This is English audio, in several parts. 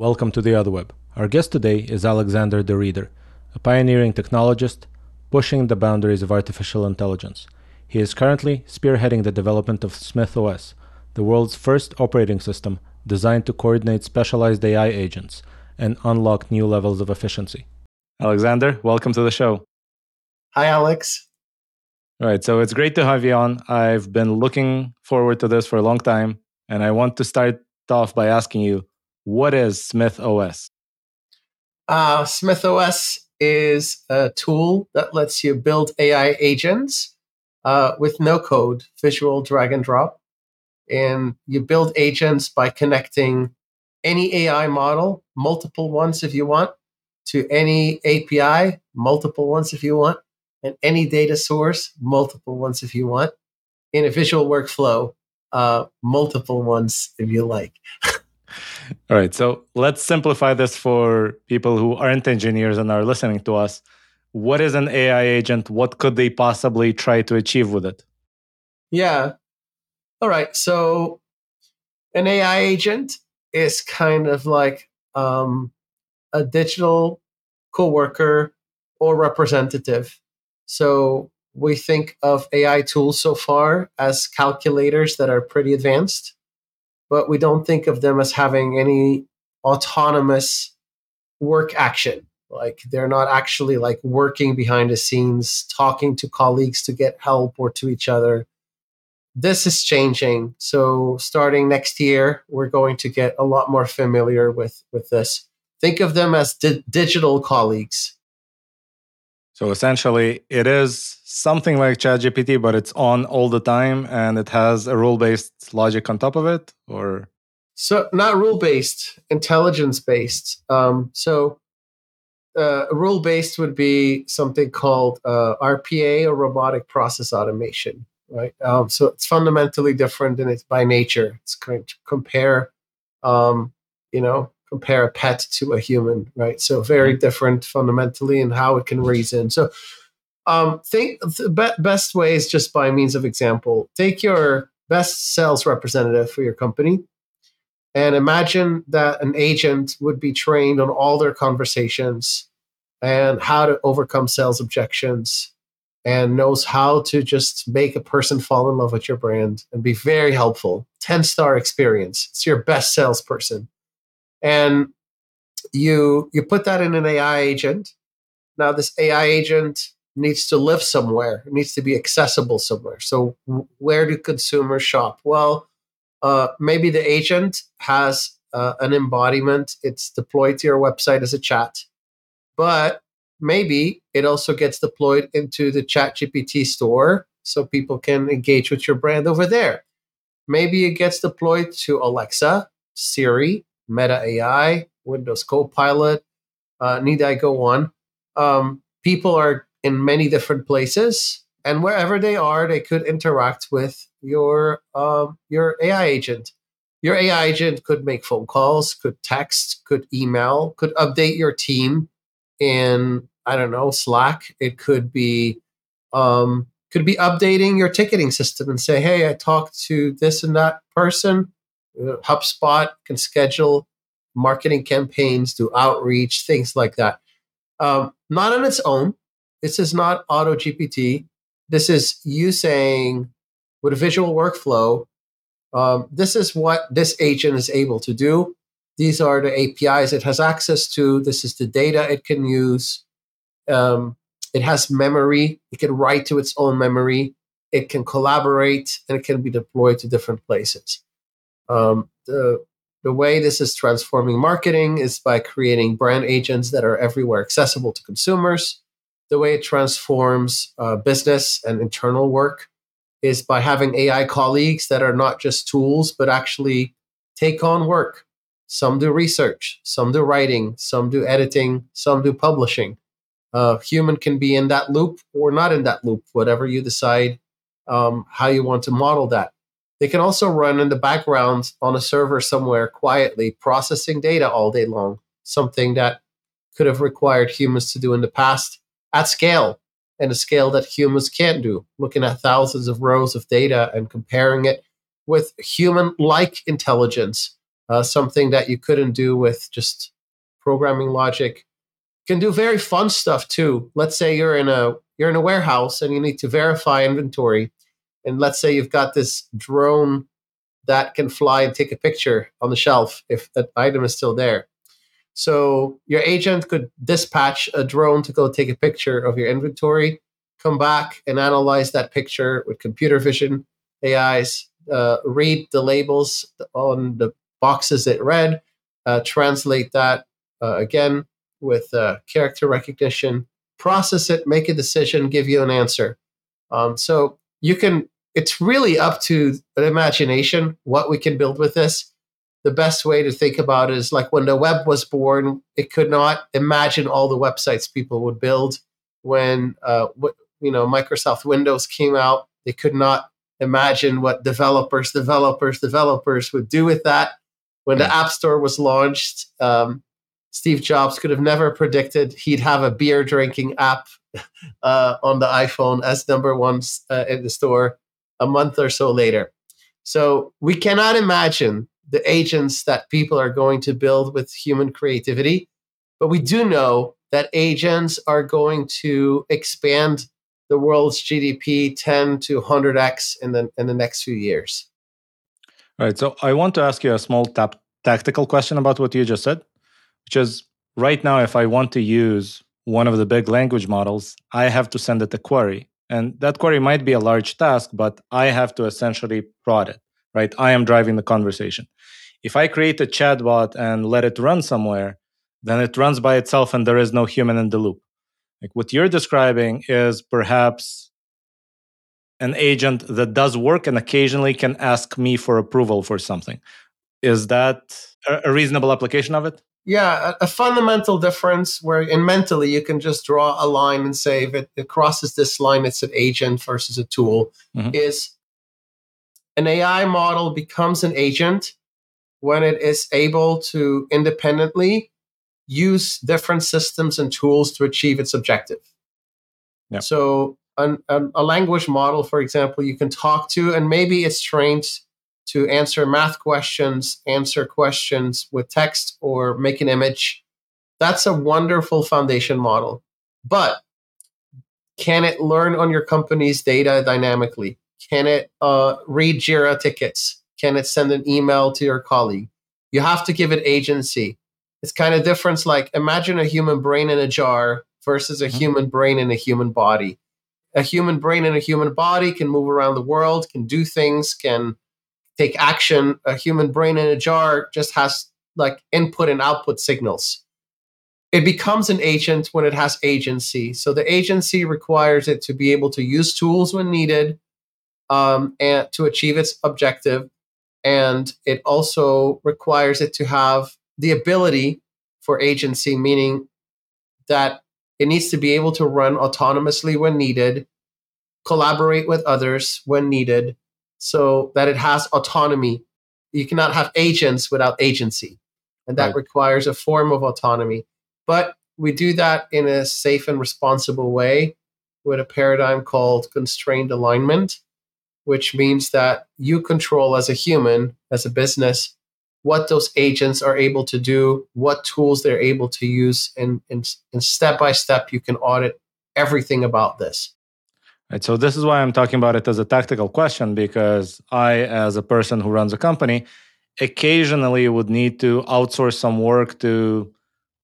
Welcome to the Otherweb. Our guest today is Alexander De Ridder, a pioneering technologist pushing the boundaries of artificial intelligence. He is currently spearheading the development of SmythOS, the world's first operating system designed to coordinate specialized AI agents and unlock new levels of efficiency. Alexander, welcome to the show. Hi, Alex. All right, so it's great to have you on. I've been looking forward to this for a long time, and I want to start off by asking you what is SmythOS? Uh, SmythOS is a tool that lets you build AI agents uh, with no code, visual drag and drop. And you build agents by connecting any AI model, multiple ones if you want, to any API, multiple ones if you want, and any data source, multiple ones if you want, in a visual workflow, uh, multiple ones if you like. All right. So let's simplify this for people who aren't engineers and are listening to us. What is an AI agent? What could they possibly try to achieve with it? Yeah. All right. So an AI agent is kind of like um, a digital coworker or representative. So we think of AI tools so far as calculators that are pretty advanced but we don't think of them as having any autonomous work action. Like they're not actually like working behind the scenes, talking to colleagues to get help or to each other. This is changing. So starting next year, we're going to get a lot more familiar with with this. Think of them as di- digital colleagues. So essentially, it is something like ChatGPT, but it's on all the time and it has a rule based logic on top of it, or? So, not rule based, intelligence based. Um, so, uh, rule based would be something called uh, RPA or robotic process automation, right? Um, so, it's fundamentally different and it's by nature. It's going to compare, um, you know, compare a pet to a human, right? So very mm-hmm. different fundamentally in how it can reason. So um, think the be- best way is just by means of example. Take your best sales representative for your company and imagine that an agent would be trained on all their conversations and how to overcome sales objections and knows how to just make a person fall in love with your brand and be very helpful 10 star experience it's your best salesperson and you you put that in an AI agent. Now this AI agent needs to live somewhere. It needs to be accessible somewhere. So where do consumers shop? Well, uh, maybe the agent has uh, an embodiment. It's deployed to your website as a chat, but maybe it also gets deployed into the ChatGPT store so people can engage with your brand over there. Maybe it gets deployed to Alexa, Siri, Meta AI, Windows Copilot. Uh, need I go on? Um, people are in many different places, and wherever they are, they could interact with your um, your AI agent. Your AI agent could make phone calls, could text, could email, could update your team in I don't know Slack. It could be um, could be updating your ticketing system and say, "Hey, I talked to this and that person. Uh, HubSpot can schedule marketing campaigns, do outreach, things like that. Um, not on its own. This is not AutoGPT. This is you saying with a visual workflow, um, this is what this agent is able to do. These are the APIs it has access to. This is the data it can use. Um, it has memory. It can write to its own memory. It can collaborate and it can be deployed to different places. Um, the the way this is transforming marketing is by creating brand agents that are everywhere accessible to consumers. The way it transforms uh, business and internal work is by having AI colleagues that are not just tools, but actually take on work. Some do research, some do writing, some do editing, some do publishing. Uh, human can be in that loop or not in that loop, whatever you decide um, how you want to model that. They can also run in the background on a server somewhere quietly, processing data all day long, something that could have required humans to do in the past at scale and a scale that humans can't do, looking at thousands of rows of data and comparing it with human like intelligence. uh, something that you couldn't do with just programming logic. You can do very fun stuff too. Let's say you're in a you're in a warehouse and you need to verify inventory, and let's say you've got this drone that can fly and take a picture on the shelf if that item is still there. So your agent could dispatch a drone to go take a picture of your inventory, come back and analyze that picture with computer vision AIs, uh, read the labels on the boxes it read, uh, translate that uh, again with uh, character recognition, process it, make a decision, give you an answer. Um, so you can. It's really up to imagination what we can build with this. The best way to think about it is like when the web was born, it could not imagine all the websites people would build. When uh, you know Microsoft Windows came out, they could not imagine what developers, developers, developers would do with that. When the App Store was launched, um, Steve Jobs could have never predicted he'd have a beer drinking app uh, on the iPhone as number one uh, in the store a month or so later. So we cannot imagine the agents that people are going to build with human creativity, but we do know that agents are going to expand the world's GDP 10 to 100x in the in the next few years. All right. So I want to ask you a small tap, tactical question about what you just said, which is right now, if I want to use one of the big language models, I have to send it a query. And that query might be a large task, but I have to essentially prod it, right? I am driving the conversation. If I create a chatbot and let it run somewhere, then it runs by itself and there is no human in the loop. Like what you're describing is perhaps an agent that does work and occasionally can ask me for approval for something. Is that a reasonable application of it? Yeah, a, a, fundamental difference where in mentally you can just draw a line and say if it, it crosses this line, it's an agent versus a tool, mm-hmm. is an AI model becomes an agent when it is able to independently use different systems and tools to achieve its objective. Yeah. So, an, an, a language model, for example, you can talk to, and maybe it's trained to answer math questions, answer questions with text, or make an image. That's a wonderful foundation model. But can it learn on your company's data dynamically? Can it uh, read JIRA tickets? Can it send an email to your colleague? You have to give it agency it's kind of different. Like imagine a human brain in a jar versus a mm-hmm. human brain in a human body. A human brain in a human body can move around the world, can do things, can take action. A human brain in a jar just has like input and output signals. It becomes an agent when it has agency. So the agency requires it to be able to use tools when needed um, and to achieve its objective. And it also requires it to have the ability for agency, meaning that it needs to be able to run autonomously when needed, collaborate with others when needed, so that it has autonomy. You cannot have agents without agency, and that right. requires a form of autonomy. But we do that in a safe and responsible way with a paradigm called constrained alignment, which means that you control as a human, as a business, what those agents are able to do, what tools they're able to use, and, and, and step by step, you can audit everything about this. Right. So this is why I'm talking about it as a tactical question because I, as a person who runs a company, occasionally would need to outsource some work to,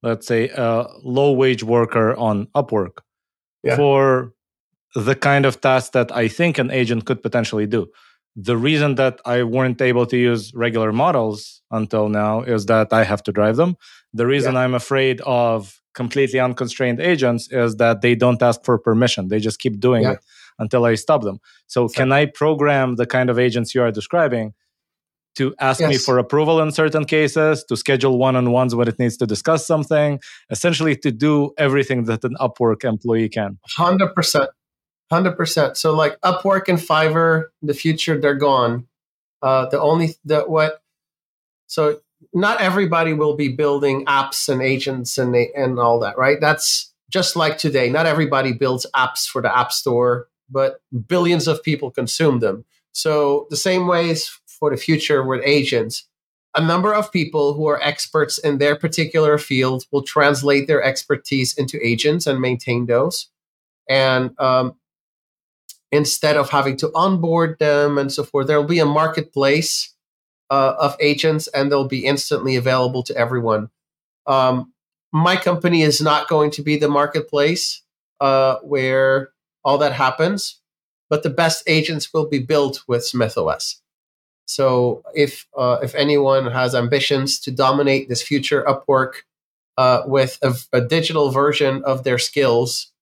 let's say, a low wage worker on Upwork yeah. for the kind of task that I think an agent could potentially do the reason that I weren't able to use regular models until now is that I have to drive them. The reason yeah. I'm afraid of completely unconstrained agents is that they don't ask for permission. They just keep doing yeah. it until I stop them. So, can I program the kind of agents you are describing to ask yes. me for approval in certain cases, to schedule one on ones when it needs to discuss something, essentially to do everything that an Upwork employee can? 100%. Hundred percent. So like Upwork and Fiverr, the future they're gone. Uh, the only the what so not everybody will be building apps and agents and and all that, right? That's just like today. Not everybody builds apps for the App Store, but billions of people consume them. So the same ways for the future with agents, a number of people who are experts in their particular field will translate their expertise into agents and maintain those. And um, instead of having to onboard them and so forth, there will be a marketplace uh, of agents and they'll be instantly available to everyone. Um, my company is not going to be the marketplace uh, where all that happens, but the best agents will be built with SmythOS. So if uh, if anyone has ambitions to dominate this future Upwork uh, with a, a, digital version of their skills,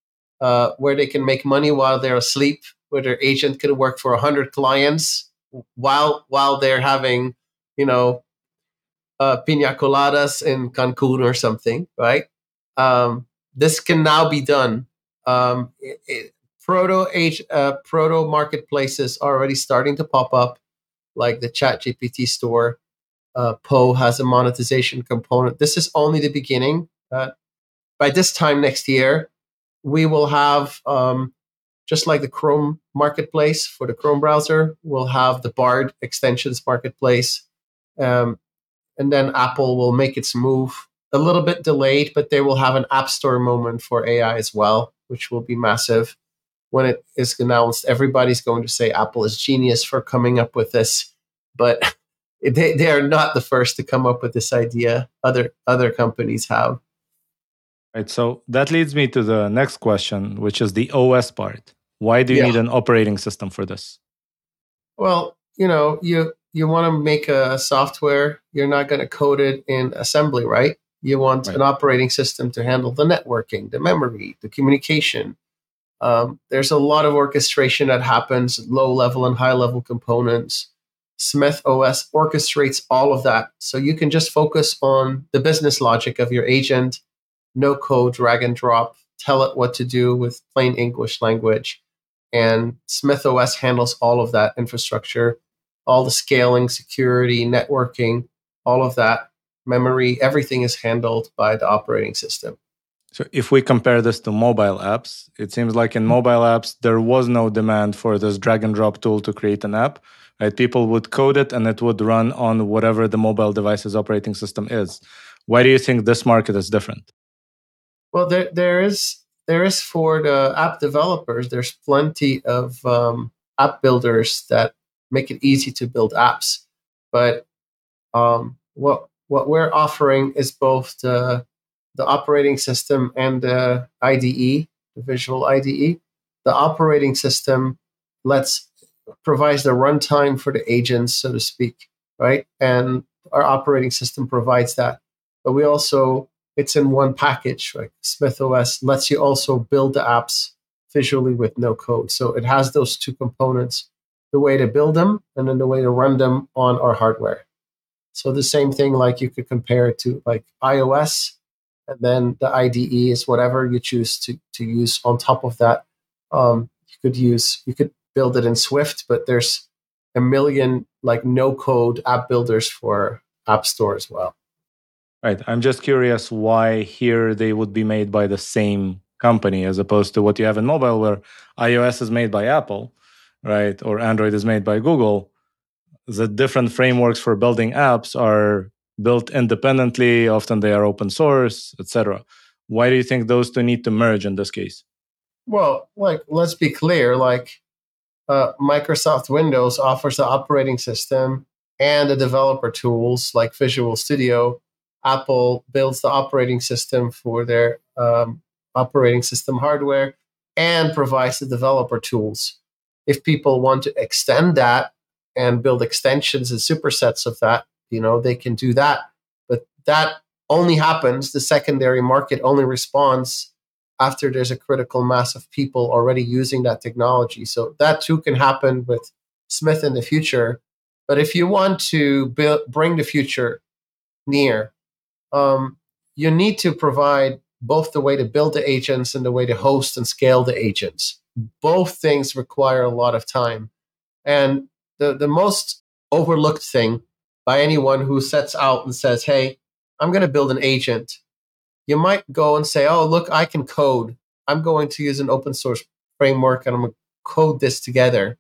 uh, where they can make money while they're asleep, where their agent can work for hundred clients while while they're having, you know, uh, pina coladas in Cancun or something, right? Um, this can now be done. Um, it, it, proto age, uh, proto marketplaces are already starting to pop up like the ChatGPT store. Uh, Poe has a monetization component. This is only the beginning. Uh, by this time next year, we will have um, just like the Chrome marketplace for the Chrome browser, we'll have the Bard extensions marketplace. Um, and then Apple will make its move a little bit delayed, but they will have an App Store moment for AI as well, which will be massive when it is announced, everybody's going to say Apple is genius for coming up with this, but they, they are not the first to come up with this idea. Other other companies have. Right. So that leads me to the next question, which is the OS part. Why do you yeah. need an operating system for this? Well, you know, you you want to make a software, you're not going to code it in assembly, right? You want right. an operating system to handle the networking, the memory, the communication, um, there's a lot of orchestration that happens, low level and high level components. SmythOS orchestrates all of that. So you can just focus on the business logic of your agent, no code, drag and drop, tell it what to do with plain English language. And SmythOS handles all of that infrastructure, all the scaling, security, networking, all of that, memory, everything is handled by the operating system. So if we compare this to mobile apps, it seems like in mobile apps there was no demand for this drag and drop tool to create an app. Right? People would code it and it would run on whatever the mobile device's operating system is. Why do you think this market is different? Well, there there is there is for the app developers. There's plenty of um, app builders that make it easy to build apps, but um, what what we're offering is both the the operating system and the IDE, the visual IDE. The operating system lets provides the runtime for the agents, so to speak, right? And our operating system provides that. But we also it's in one package, Like SmythOS lets you also build the apps visually with no code. So it has those two components, the way to build them and then the way to run them on our hardware. So the same thing like you could compare it to like iOS and then the IDE is whatever you choose to to use on top of that. Um, you could use you could build it in Swift, but there's a million like no code app builders for App Store as well. Right. I'm just curious why here they would be made by the same company as opposed to what you have in mobile where iOS is made by Apple, right? Or Android is made by Google. The different frameworks for building apps are built independently often they are open source etc why do you think those two need to merge in this case well like let's be clear like uh, microsoft windows offers the operating system and the developer tools like visual studio apple builds the operating system for their um, operating system hardware and provides the developer tools. If people want to extend that and build extensions and supersets of that you know they can do that. But that only happens the secondary market only responds after there's a critical mass of people already using that technology. So that too can happen with Smyth in the future. But if you want to build, bring the future near um, you need to provide both the way to build the agents and the way to host and scale the agents both things require a lot of time and the, the most overlooked thing by anyone who sets out and says, Hey, I'm going to build an agent. You might go and say, Oh, look, I can code. I'm going to use an open source framework and I'm going to code this together.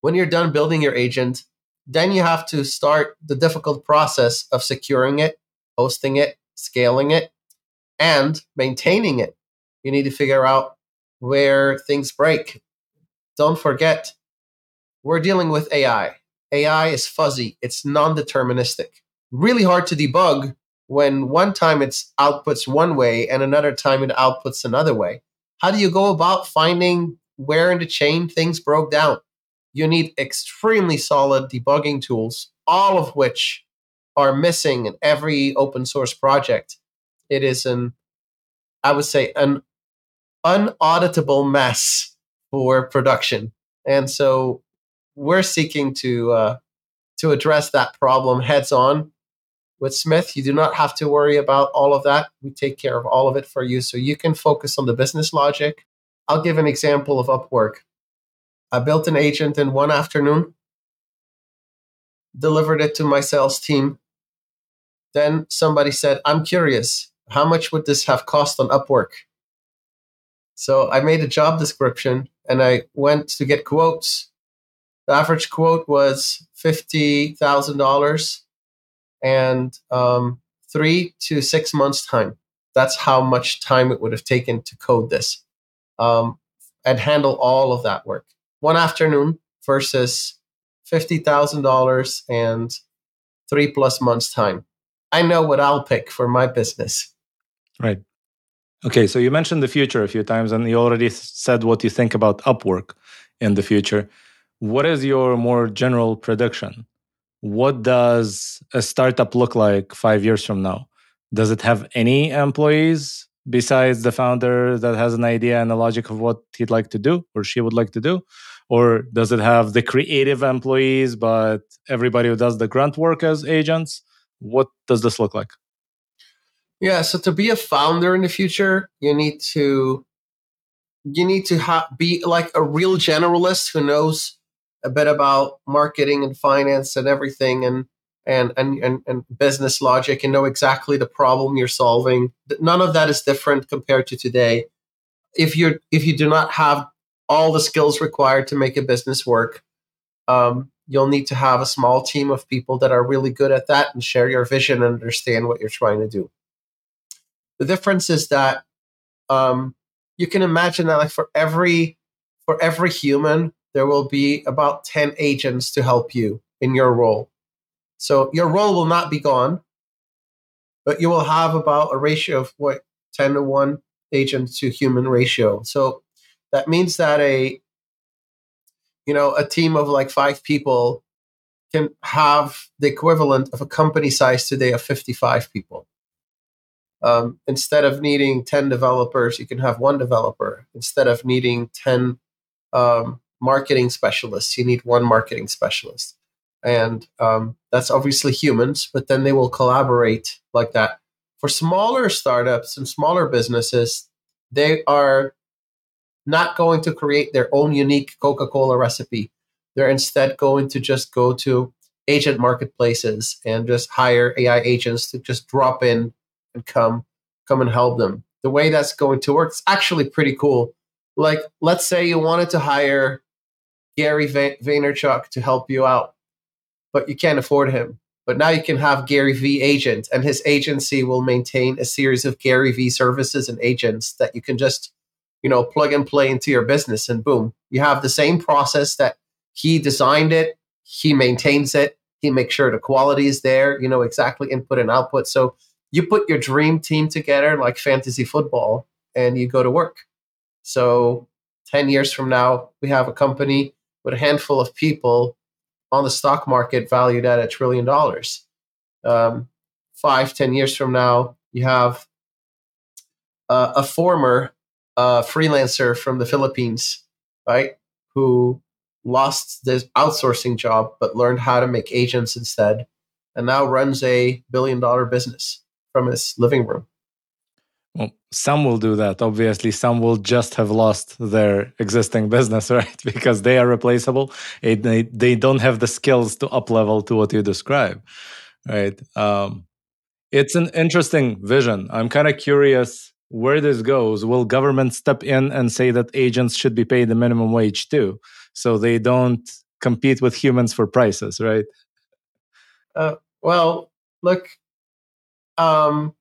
When you're done building your agent, then you have to start the difficult process of securing it, hosting it, scaling it, and maintaining it. You need to figure out where things break. Don't forget, we're dealing with AI. AI is fuzzy, it's non deterministic. Really hard to debug when one time it outputs one way and another time it outputs another way. How do you go about finding where in the chain things broke down? You need extremely solid debugging tools, all of which are missing in every open source project. It is an, I would say, an unauditable mess for production. And so we're seeking to uh, to address that problem heads on with Smyth. You do not have to worry about all of that. We take care of all of it for you, so you can focus on the business logic. I'll give an example of Upwork. I built an agent in one afternoon, delivered it to my sales team. Then somebody said, "I'm curious. How much would this have cost on Upwork?" So I made a job description and I went to get quotes the average quote was fifty thousand dollars, and um, three to six months time. That's how much time it would have taken to code this um, and handle all of that work. One afternoon versus fifty thousand dollars and three plus months time. I know what I'll pick for my business. Right. Okay, so you mentioned the future a few times, and you already said what you think about Upwork in the future. What is your more general prediction? What does a startup look like five years from now? Does it have any employees besides the founder that has an idea and a logic of what he'd like to do or she would like to do? Or does it have the creative employees, but everybody who does the grunt work as agents? What does this look like? Yeah, so to be a founder in the future, you need to you need to ha- be like a real generalist who knows a bit about marketing and finance and everything and and and and, and business logic and know exactly the problem you're solving none of that is different compared to today if you're if you do not have all the skills required to make a business work um, you'll need to have a small team of people that are really good at that and share your vision and understand what you're trying to do the difference is that um, you can imagine that like for every for every human there will be about 10 agents to help you in your role. So your role will not be gone, but you will have about a ratio of what 10 to 1 agent to human ratio. So that means that a you know, a team of like 5 people can have the equivalent of a company size today of 55 people. Um, instead of needing 10 developers, you can have one developer. Instead of needing 10 um, marketing specialists. You need one marketing specialist. And um, that's obviously humans, but then they will collaborate like that. For smaller startups and smaller businesses, they are not going to create their own unique Coca Cola recipe. They're instead going to just go to agent marketplaces and just hire AI agents to just drop in and come come and help them. The way that's going to work is actually pretty cool. Like, let's say you wanted to hire Gary Vaynerchuk to help you out, but you can't afford him. But now you can have Gary V agent, and his agency will maintain a series of Gary V services and agents that you can just, you know, plug and play into your business, and boom, you have the same process that he designed it, he maintains it, he makes sure the quality is there, you know exactly input and output. So you put your dream team together like fantasy football, and you go to work. So 10 years from now, we have a company with a handful of people on the stock market valued at a trillion dollars. Um, five, ten years from now, you have uh, a former uh, freelancer from the Philippines, right, who lost this outsourcing job but learned how to make agents instead, and now runs a billion dollar business from his living room. Well, some will do that. Obviously, some will just have lost their existing business, right? Because they are replaceable. They, they don't have the skills to up level to what you describe, right? Um, it's an interesting vision. I'm kind of curious where this goes. Will government step in and say that agents should be paid the minimum wage too? So they don't compete with humans for prices, right? Uh, well, look, um,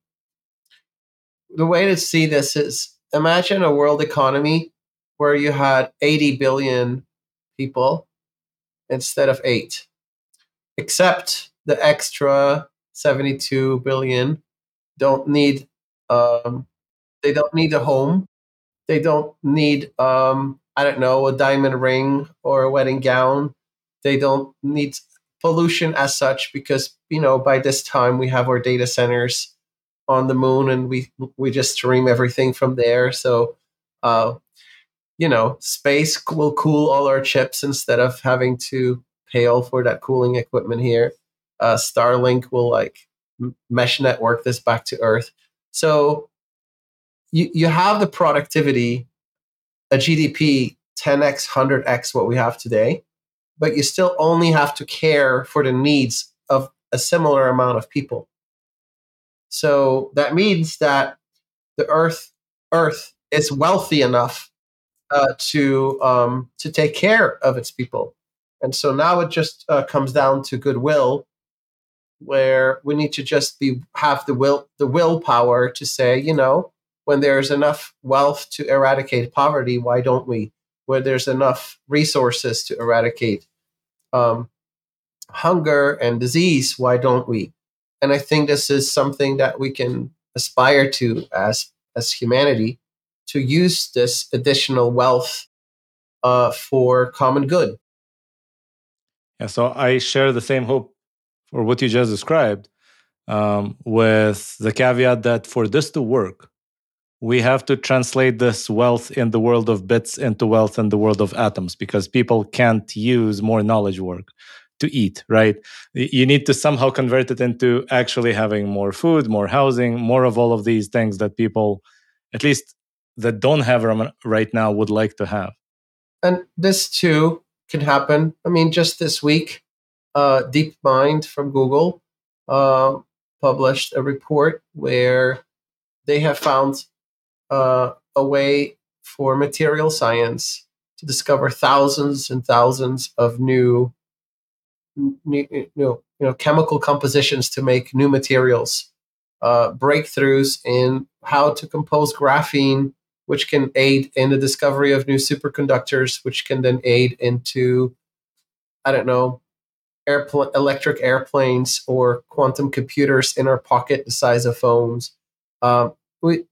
the way to see this is imagine a world economy where you had 80 billion people instead of eight, except the extra 72 billion don't need um, they don't need a home. They don't need um, i don't know a diamond ring or a wedding gown. They don't need pollution as such because you know by this time we have our data centers on the moon and we we just stream everything from there. So uh, you know space will cool all our chips instead of having to pay all for that cooling equipment here. Uh, starlink will like mesh network this back to earth. So you, you have the productivity a gdp 10x 100x what we have today but you still only have to care for the needs of a similar amount of people. So that means that the earth earth is wealthy enough uh, to um, to take care of its people. And so now it just uh, comes down to goodwill where we need to just be have the will the willpower to say you know when there's enough wealth to eradicate poverty why don't we where there's enough resources to eradicate um, hunger and disease why don't we and I think this is something that we can aspire to as as humanity to use this additional wealth uh, for common good. Yeah, so I share the same hope for what you just described, um, with the caveat that for this to work, we have to translate this wealth in the world of bits into wealth in the world of atoms because people can't use more knowledge work to eat, right? You need to somehow convert it into actually having more food, more housing, more of all of these things that people, at least that don't have right now, would like to have. And this too can happen. I mean, just this week, uh, DeepMind from Google uh, published a report where they have found uh, a way for material science to discover thousands and thousands of new new, you know, chemical compositions to make new materials, uh, breakthroughs in how to compose graphene, which can aid in the discovery of new superconductors, which can then aid into, I don't know, airpl- electric airplanes or quantum computers in our pocket the size of phones. Um, we,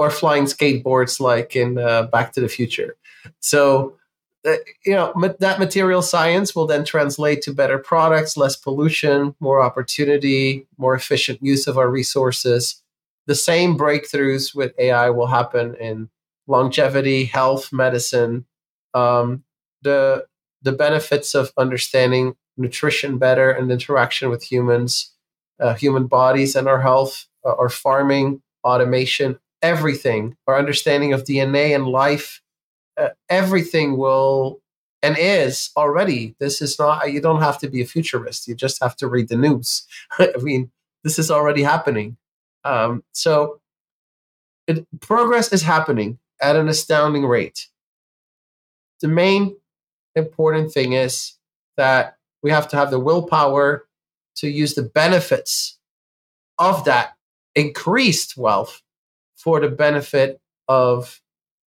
or flying skateboards like in uh, Back to the Future. So uh, you know that material science will then translate to better products less pollution more opportunity more efficient use of our resources the same breakthroughs with ai will happen in longevity health medicine um, the the benefits of understanding nutrition better and interaction with humans uh, human bodies and our health uh, our farming automation everything our understanding of dna and life uh, everything will and is already. This is not, you don't have to be a futurist. You just have to read the news. I mean, this is already happening. Um, so it, progress is happening at an astounding rate. The main important thing is that we have to have the willpower to use the benefits of that increased wealth for the benefit of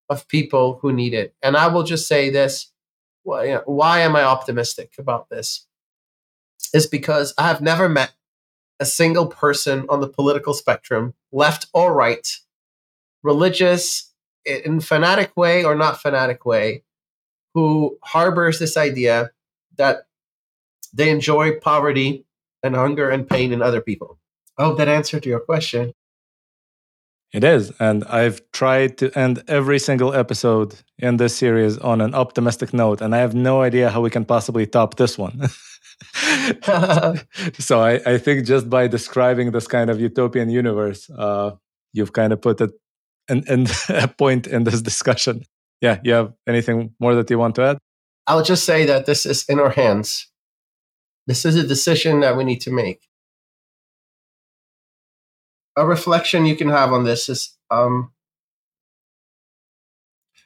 of people who need it. And I will just say this why, you know, why am I optimistic about this? Is because I have never met a single person on the political spectrum, left or right, religious, in fanatic way or not fanatic way, who harbors this idea that they enjoy poverty and hunger and pain in other people. I hope that answered your question. It is. And I've tried to end every single episode in this series on an optimistic note, and I have no idea how we can possibly top this one. so I, I, think just by describing this kind of utopian universe, uh, you've kind of put it in, in a point in this discussion. Yeah, you have anything more that you want to add? I'll just say that this is in our hands. This is a decision that we need to make a reflection you can have on this is um,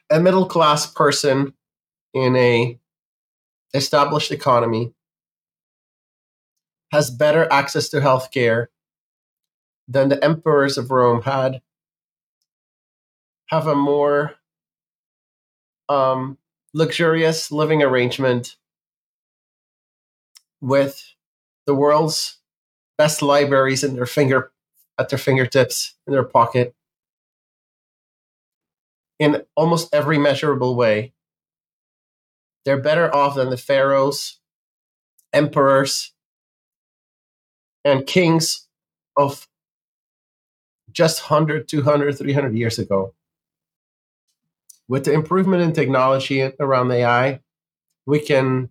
a middle class person in a established economy, has better access to healthcare than the emperors of Rome had, have a more um, luxurious living arrangement with the world's best libraries in their finger at their fingertips in their pocket in almost every measurable way. They're better off than the pharaohs emperors and kings of just 100 200 300 years ago. With the improvement in technology around ai we can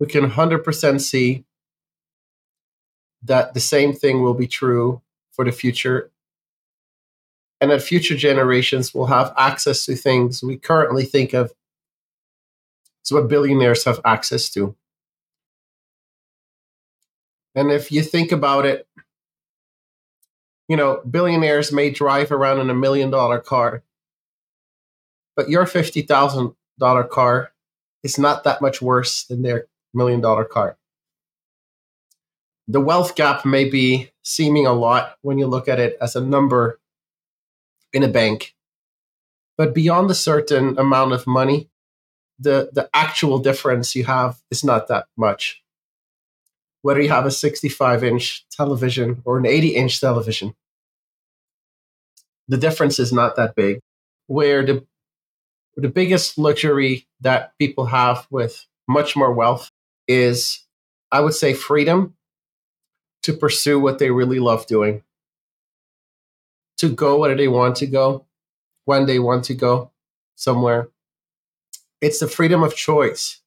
we can 100% see that the same thing will be true for the future and that future generations will have access to things we currently think of as what billionaires have access to. And if you think about it you know billionaires may drive around in a million dollar car but your $50000 car is not that much worse than their million dollar car the wealth gap may be seeming a lot when you look at it as a number in a bank. But beyond a certain amount of money, the, the actual difference you have is not that much. Whether you have a 65 inch television or an 80 inch television, the difference is not that big. Where the, the biggest luxury that people have with much more wealth is, I would say, freedom to pursue what they really love doing, to go where they want to go, when they want to go somewhere. It's the freedom of choice.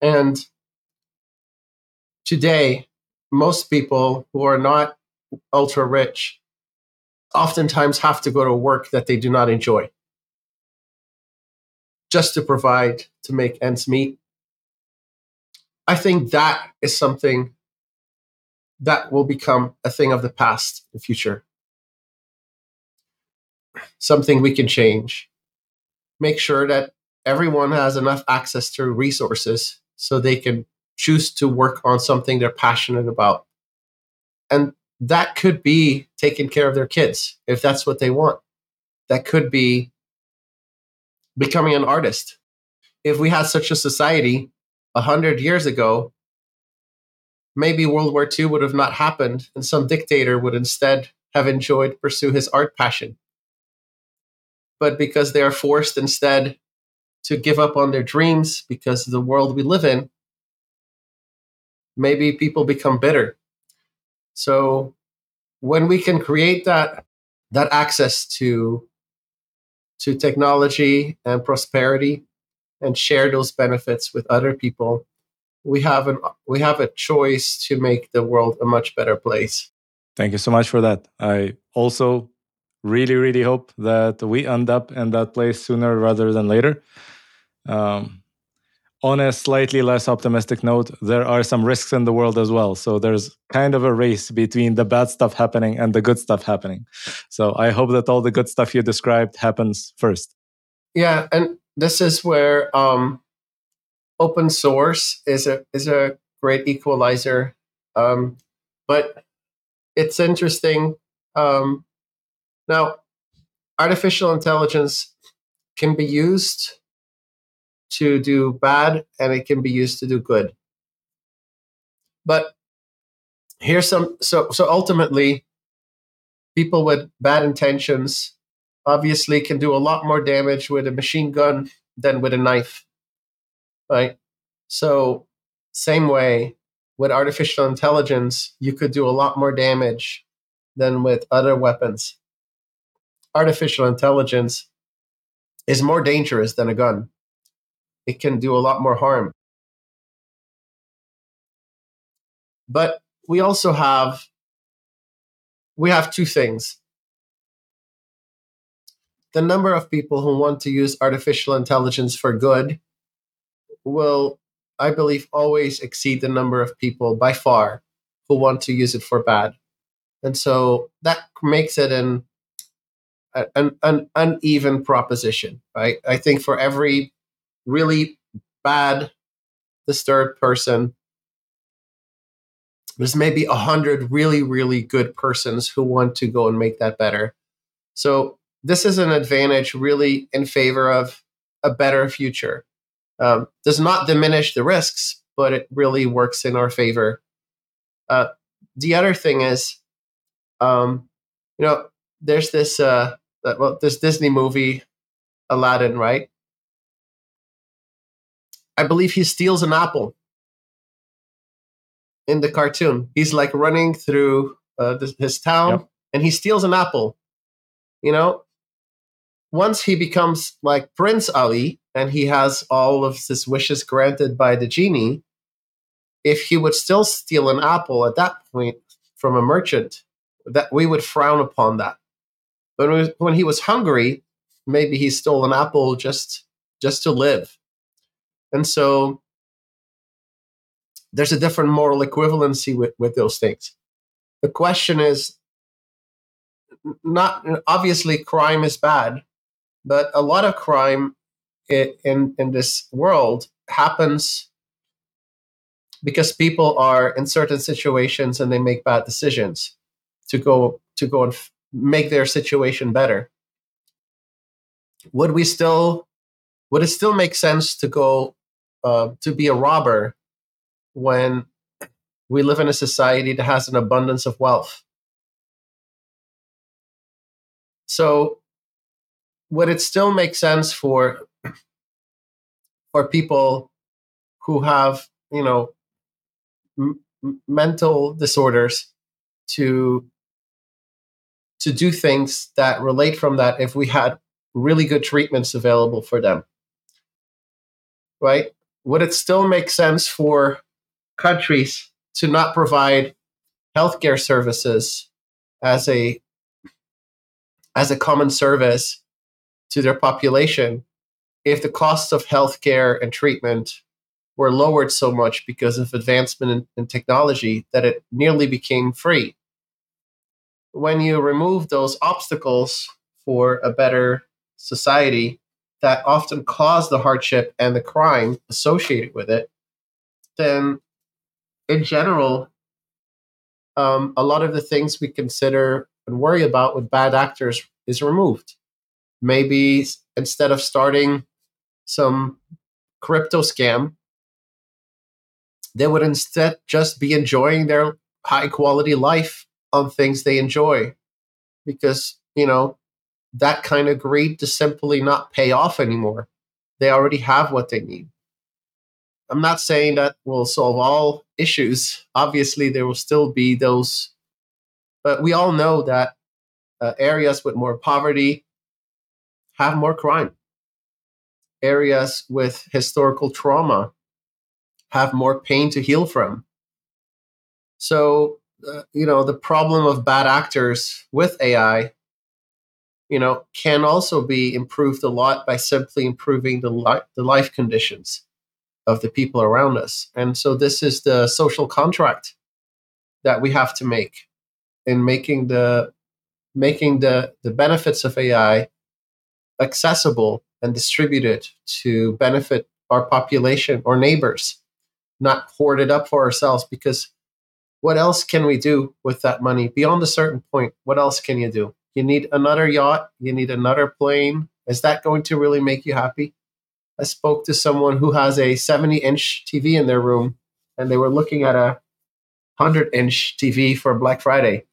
And today, most people who are not ultra rich oftentimes have to go to work that they do not enjoy just to provide to make ends meet. I think that is something that will become a thing of the past the future. Something we can change. Make sure that everyone has enough access to resources so they can choose to work on something they're passionate about. And that could be taking care of their kids if that's what they want. That could be becoming an artist. If we had such a society a hundred years ago, maybe World War II would have not happened, and some dictator would instead have enjoyed pursue his art passion. But because they are forced instead to give up on their dreams because of the world we live in, maybe people become bitter. So when we can create that that access to to technology and prosperity and share those benefits with other people we have an we have a choice to make the world a much better place. Thank you so much for that. I also really really hope that we end up in that place sooner rather than later. Um, on a slightly less optimistic note, there are some risks in the world as well. So there's kind of a race between the bad stuff happening and the good stuff happening. So I hope that all the good stuff you described happens first. Yeah, and this is where um, open source is a is a great equalizer, um, but it's interesting. Um, now, artificial intelligence can be used to do bad, and it can be used to do good. But here's some so so ultimately, people with bad intentions obviously can do a lot more damage with a machine gun than with a knife right? So, same way with artificial intelligence, you could do a lot more damage than with other weapons. Artificial intelligence is more dangerous than a gun. It can do a lot more harm. But we also have we have two things. The number of people who want to use artificial intelligence for good will, I believe, always exceed the number of people by far who want to use it for bad. And so that makes it an, an, an uneven proposition, right? I think for every really bad, disturbed person. There's maybe a hundred really, really good persons who want to go and make that better. So this is an advantage really in favor of a better future. Um, does not diminish the risks, but it really works in our favor. Uh, the other thing is, um, you know, there's this uh, well, this Disney movie, Aladdin, right? I believe he steals an apple in the cartoon. He's like running through uh, this, his town, yep. and he steals an apple. You know, once he becomes like Prince Ali and he has all of his wishes granted by the genie, if he would still steal an apple at that point from a merchant, that we would frown upon that. But when he was hungry, maybe he stole an apple just just to live. And so there's a different moral equivalency with, with those things. The question is not obviously crime is bad, but a lot of crime in, in, this world happens because people are in certain situations and they make bad decisions to go to go and f- make their situation better. Would we still would it still make sense to go uh, to be a robber when we live in a society that has an abundance of wealth? So would it still make sense for for people who have you know m- mental disorders to to do things that relate from that if we had really good treatments available for them. Right? Would it still make sense for countries to not provide healthcare services as a as a common service to their population if the costs of healthcare and treatment were lowered so much because of advancement in, in, technology that it nearly became free. When you remove those obstacles for a better society that often cause the hardship and the crime associated with it, then in general, um, a lot of the things we consider and worry about with bad actors is removed maybe instead of starting some crypto scam, they would instead just be enjoying their high quality life on things they enjoy because, you know, that kind of greed to simply not pay off anymore. They already have what they need. I'm not saying that will solve all issues. Obviously, there will still be those, but we all know that uh, areas with more poverty, have more crime. Areas with historical trauma have more pain to heal from. So, uh, you know, the problem of bad actors with AI, you know, can also be improved a lot by simply improving the, li- the life conditions of the people around us. And so, this is the social contract that we have to make in making the making the the benefits of AI accessible and distribute it to benefit our population or neighbors, not hoard it up for ourselves. Because what else can we do with that money beyond a certain point? What else can you do? You need another yacht, you need another plane. Is that going to really make you happy? I spoke to someone who has a 70 inch TV in their room and they were looking at a 100 inch TV for Black Friday.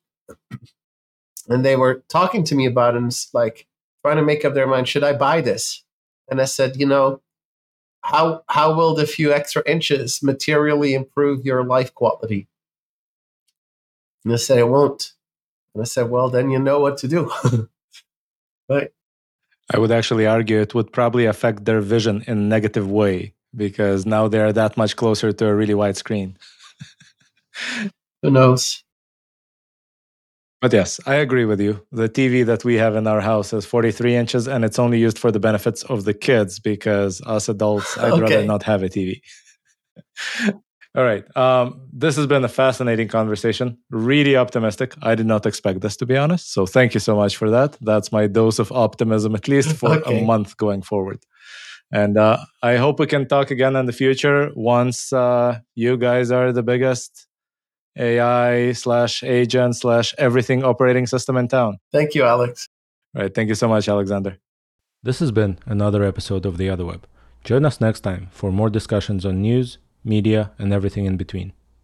And they were talking to me about it, and it's like, trying to make up their mind should I buy this? And I said, you know, how how will the few extra inches materially improve your life quality? And they said it won't. And I said, well, then you know what to do. right. I would actually argue it would probably affect their vision in a negative way because now they're that much closer to a really wide screen. Who knows? But yes, I agree with you. The TV that we have in our house is 43 inches and it's only used for the benefits of the kids because us adults, I'd okay. rather not have a TV. All right. Um, this has been a fascinating conversation. Really optimistic. I did not expect this, to be honest. So thank you so much for that. That's my dose of optimism, at least for okay. a month going forward. And uh, I hope we can talk again in the future once uh, you guys are the biggest AI slash agent slash everything operating system in town. Thank you, Alex. All right. Thank you so much, Alexander. This has been another episode of The Otherweb. Join us next time for more discussions on news, media, and everything in between.